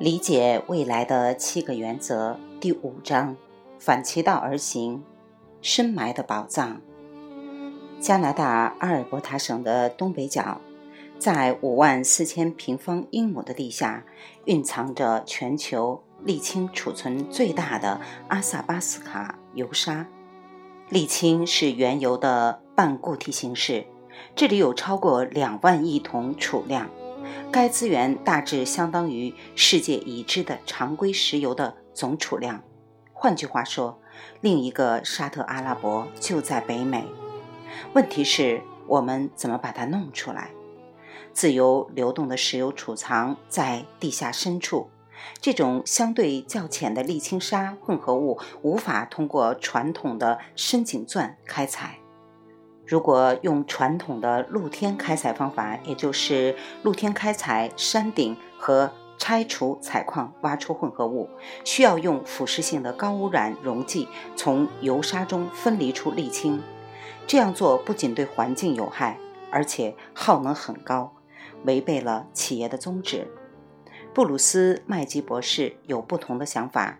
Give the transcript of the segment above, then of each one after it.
理解未来的七个原则第五章：反其道而行，深埋的宝藏。加拿大阿尔伯塔省的东北角，在五万四千平方英亩的地下，蕴藏着全球沥青储存最大的阿萨巴斯卡油砂。沥青是原油的半固体形式，这里有超过两万亿桶储量。该资源大致相当于世界已知的常规石油的总储量。换句话说，另一个沙特阿拉伯就在北美。问题是我们怎么把它弄出来？自由流动的石油储藏在地下深处，这种相对较浅的沥青砂混合物无法通过传统的深井钻开采。如果用传统的露天开采方法，也就是露天开采山顶和拆除采矿挖出混合物，需要用腐蚀性的高污染溶剂从油砂中分离出沥青。这样做不仅对环境有害，而且耗能很高，违背了企业的宗旨。布鲁斯·麦吉博士有不同的想法，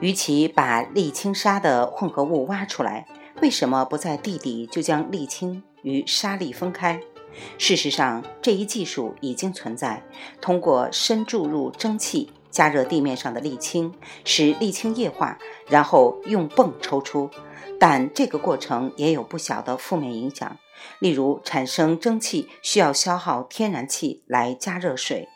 与其把沥青砂的混合物挖出来。为什么不在地底就将沥青与沙粒分开？事实上，这一技术已经存在。通过深注入蒸汽加热地面上的沥青，使沥青液化，然后用泵抽出。但这个过程也有不小的负面影响，例如产生蒸汽需要消耗天然气来加热水。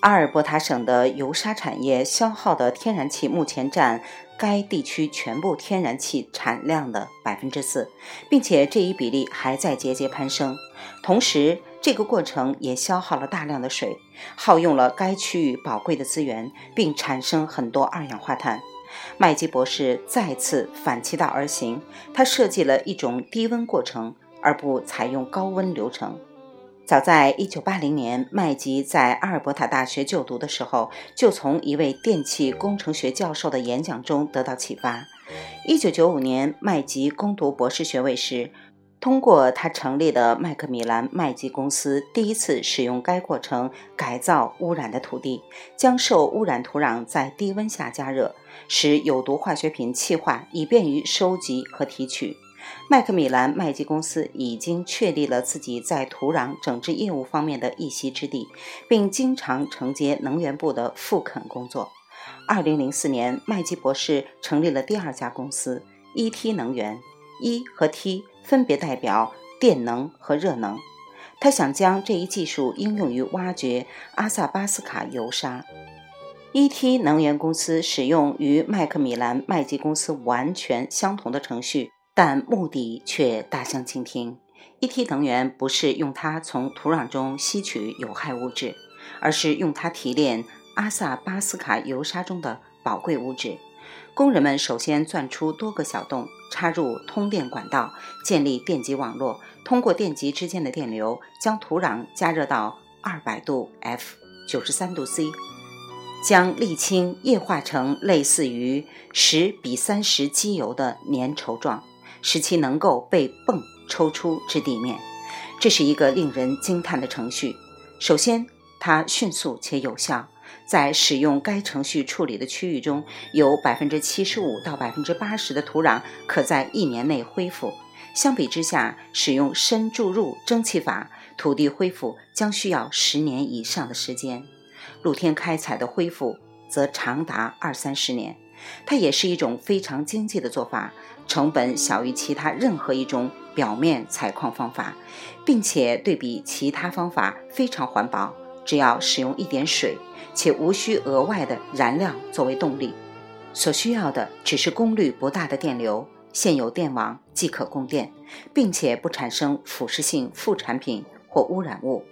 阿尔伯塔省的油砂产业消耗的天然气目前占该地区全部天然气产量的百分之四，并且这一比例还在节节攀升。同时，这个过程也消耗了大量的水，耗用了该区域宝贵的资源，并产生很多二氧化碳。麦基博士再次反其道而行，他设计了一种低温过程，而不采用高温流程。早在1980年，麦吉在阿尔伯塔大学就读的时候，就从一位电气工程学教授的演讲中得到启发。1995年，麦吉攻读博士学位时，通过他成立的麦克米兰麦吉公司，第一次使用该过程改造污染的土地，将受污染土壤在低温下加热，使有毒化学品气化，以便于收集和提取。麦克米兰麦基公司已经确立了自己在土壤整治业务方面的一席之地，并经常承接能源部的复垦工作。2004年，麦基博士成立了第二家公司 ET 能源，E 和 T 分别代表电能和热能。他想将这一技术应用于挖掘阿萨巴斯卡油砂。ET 能源公司使用与麦克米兰麦基公司完全相同的程序。但目的却大相径庭。ET 能源不是用它从土壤中吸取有害物质，而是用它提炼阿萨巴斯卡油砂中的宝贵物质。工人们首先钻出多个小洞，插入通电管道，建立电极网络，通过电极之间的电流，将土壤加热到二百度 F（ 九十三度 C），将沥青液化成类似于十比三十机油的粘稠状。使其能够被泵抽出至地面，这是一个令人惊叹的程序。首先，它迅速且有效，在使用该程序处理的区域中，有百分之七十五到百分之八十的土壤可在一年内恢复。相比之下，使用深注入蒸汽法，土地恢复将需要十年以上的时间。露天开采的恢复则长达二三十年。它也是一种非常经济的做法。成本小于其他任何一种表面采矿方法，并且对比其他方法非常环保，只要使用一点水，且无需额外的燃料作为动力，所需要的只是功率不大的电流，现有电网即可供电，并且不产生腐蚀性副产品或污染物。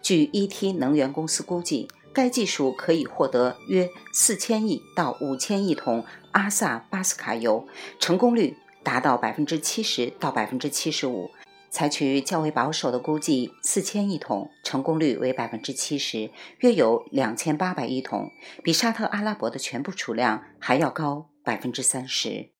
据 ET 能源公司估计。该技术可以获得约四千亿到五千亿桶阿萨巴斯卡油，成功率达到百分之七十到百分之七十五。采取较为保守的估计，四千亿桶成功率为百分之七十，约有两千八百亿桶，比沙特阿拉伯的全部储量还要高百分之三十。